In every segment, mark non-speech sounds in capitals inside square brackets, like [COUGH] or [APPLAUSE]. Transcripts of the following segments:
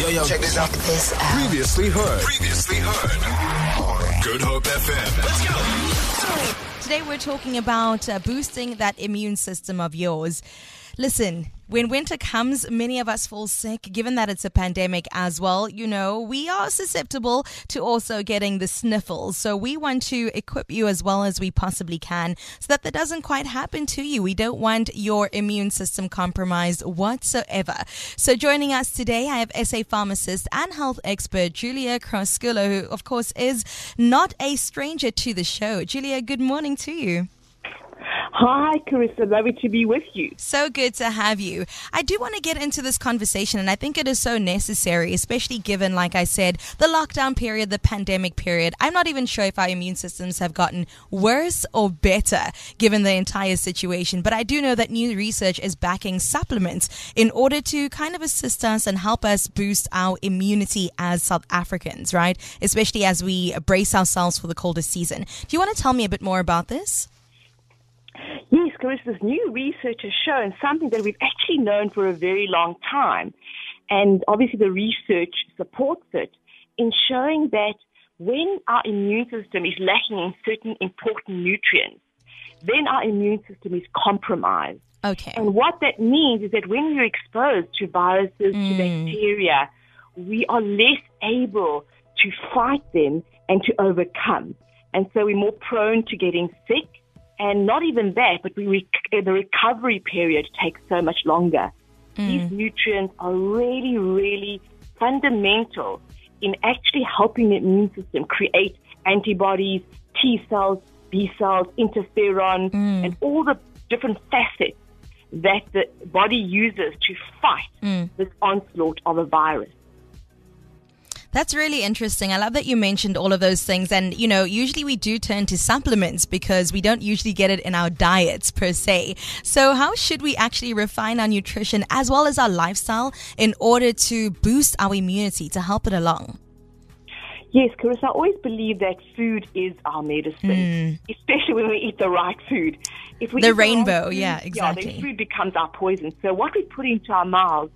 Yo, yo, check this out. This out. Previously heard. Previously heard. Good Hope FM. Let's go. Today we're talking about uh, boosting that immune system of yours. Listen, when winter comes, many of us fall sick, given that it's a pandemic as well. You know, we are susceptible to also getting the sniffles. So we want to equip you as well as we possibly can so that that doesn't quite happen to you. We don't want your immune system compromised whatsoever. So joining us today, I have SA pharmacist and health expert Giulia Criscuolo, who, of course, is not a stranger to the show. Giulia, good morning to you. Hi, Carissa. Lovely to be with you. So good to have you. I do want to get into this conversation, and I think it is so necessary, especially given, like I said, the lockdown period, the pandemic period. I'm not even sure if our immune systems have gotten worse or better given the entire situation, but I do know that new research is backing supplements in order to kind of assist us and help us boost our immunity as South Africans, right? Especially as we brace ourselves for the colder season. Do you want to tell me a bit more about this? This new research has shown something that we've actually known for a very long time. And obviously, the research supports it in showing that when our immune system is lacking in certain important nutrients, then our immune system is compromised. Okay. And what that means is that when you're exposed to viruses, to Mm. bacteria, we are less able to fight them and to overcome. And so we're more prone to getting sick. And not even that, but we rec- the recovery period takes so much longer. Mm. These nutrients are really, really fundamental in actually helping the immune system create antibodies, T cells, B cells, interferon, mm. and all the different facets that the body uses to fight mm. this onslaught of a virus. That's really interesting. I love that you mentioned all of those things. And, you know, usually we do turn to supplements because we don't usually get it in our diets per se. So, how should we actually refine our nutrition as well as our lifestyle in order to boost our immunity to help it along? Yes, Carissa, I always believe that food is our medicine, hmm. especially when we eat the right food. If we The rainbow, food, yeah, Yeah, exactly. then food becomes our poison. So what we put into our mouths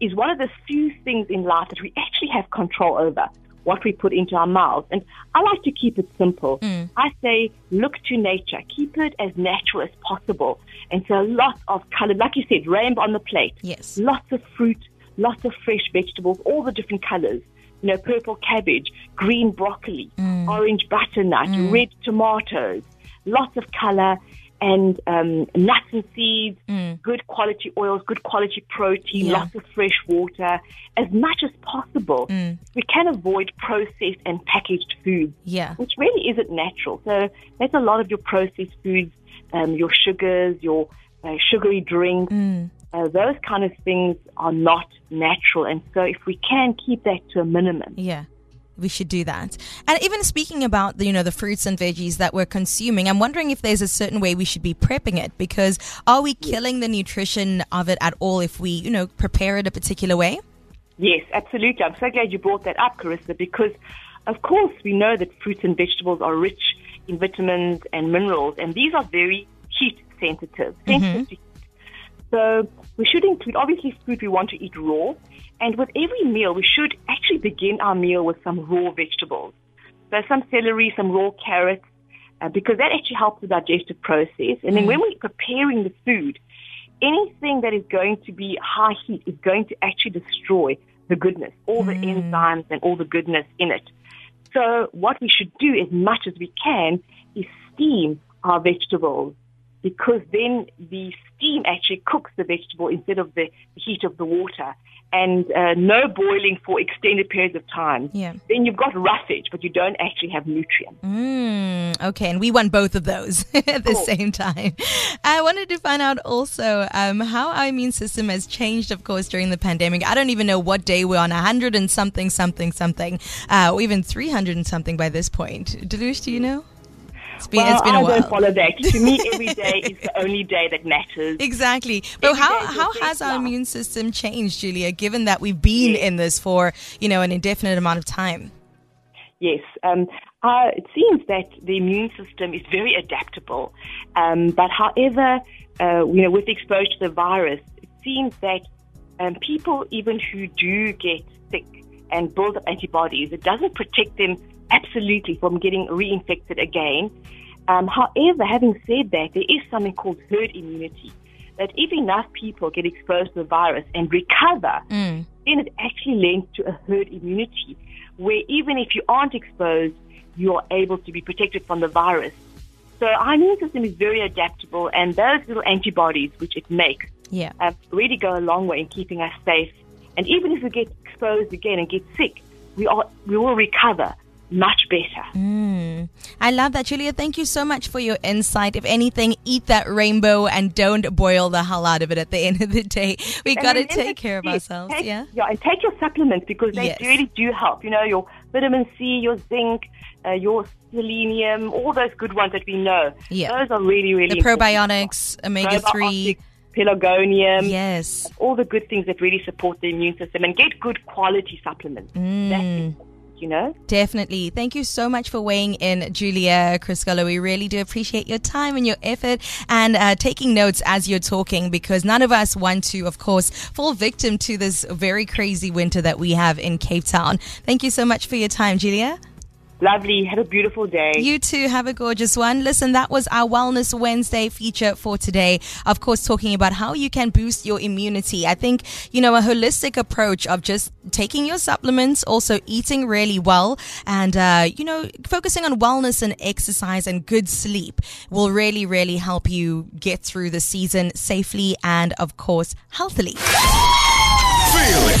is one of the few things in life that we actually have control over. What we put into our mouths. And I like to keep it simple. Hmm. I say, look to nature. Keep it as natural as possible. And so lots of color, like you said, rainbow on the plate. Yes. Lots of fruit, lots of fresh vegetables, all the different colors. You know, purple cabbage, green broccoli, hmm. orange butternut, hmm. red tomatoes, lots of color, and um, nuts and seeds, good quality oils, good quality protein, Yeah. lots of fresh water, as much as possible. We can avoid processed and packaged foods Yeah. which really isn't natural. So that's a lot of your processed foods, um, your sugars, your uh, sugary drinks. Uh, those kind of things are not natural, and so if we can keep that to a minimum, Yeah. We should do that. And even speaking about the, you know, the fruits and veggies that we're consuming, I'm wondering if there's a certain way we should be prepping it because are we killing the nutrition of it at all if we, you know, prepare it a particular way? Yes, absolutely. I'm so glad you brought that up, Carissa, because of course we know that fruits and vegetables are rich in vitamins and minerals, and these are very heat sensitive. Mm-hmm. sensitive to heat. So we should include obviously food we want to eat raw, and with every meal we should actually begin our meal with some raw vegetables. So some celery, some raw carrots, uh, because that actually helps the digestive process. And then when we're preparing the food, anything that is going to be high heat is going to actually destroy the goodness, all the enzymes and all the goodness in it. So what we should do as much as we can is steam our vegetables because then the steam actually cooks the vegetable instead of the heat of the water. And uh, no boiling for extended periods of time. Yeah. Then you've got roughage, but you don't actually have nutrients. Mm, okay, and we want both of those [LAUGHS] at the Cool. same time. I wanted to find out also um, how our immune system has changed, of course, during the pandemic. I don't even know what day we're on, 100 and something, something, something, uh, or even 300 and something by this point. Deluge, do you know? It's been, well, it's been I a while. don't follow that. to me, every [LAUGHS] day is the only day that matters. Exactly. But Every how, how has our now. immune system changed, Giulia, given that we've been in this for, you know, an indefinite amount of time? Yes. Um, uh, it seems that the immune system is very adaptable. Um, but however, uh, you know, with exposure to the virus, it seems that um, people even who do get sick and build up antibodies, it doesn't protect them absolutely from getting reinfected again. Um, however, having said that, there is something called herd immunity. That if enough people get exposed to the virus and recover, Mm. then it actually links to a herd immunity, where even if you aren't exposed, you're able to be protected from the virus. So our immune system is very adaptable, and those little antibodies which it makes Yeah. uh, really go a long way in keeping us safe. And even if we get exposed again and get sick, we are we will recover much better. Mm. I love that, Giulia. Thank you so much for your insight. If anything, eat that rainbow and don't boil the hell out of it at the [LAUGHS] end of the day. We got to take care of ourselves. take- yeah. yeah, and take your supplements because they Yes. really do help. You know, your vitamin C, your zinc, uh, your selenium, all those good ones that we know. Yeah. those are really really The probiotics, omega 3. Pelargonium, Yes. all the good things that really support the immune system, and get good quality supplements. That's Mm. You know. Definitely. Thank you so much for weighing in, Giulia Criscuolo. We really do appreciate your time and your effort and uh, taking notes as you're talking because none of us want to, of course, fall victim to this very crazy winter that we have in Cape Town. Thank you so much for your time, Giulia. Lovely. Have a beautiful day. You too have a gorgeous one. Listen, that was our Wellness Wednesday feature for today. Of course, talking about how you can boost your immunity. I think, you know, a holistic approach of just taking your supplements, also eating really well, and, uh, you know, focusing on wellness and exercise and good sleep will really, really help you get through the season safely and, of course, healthily.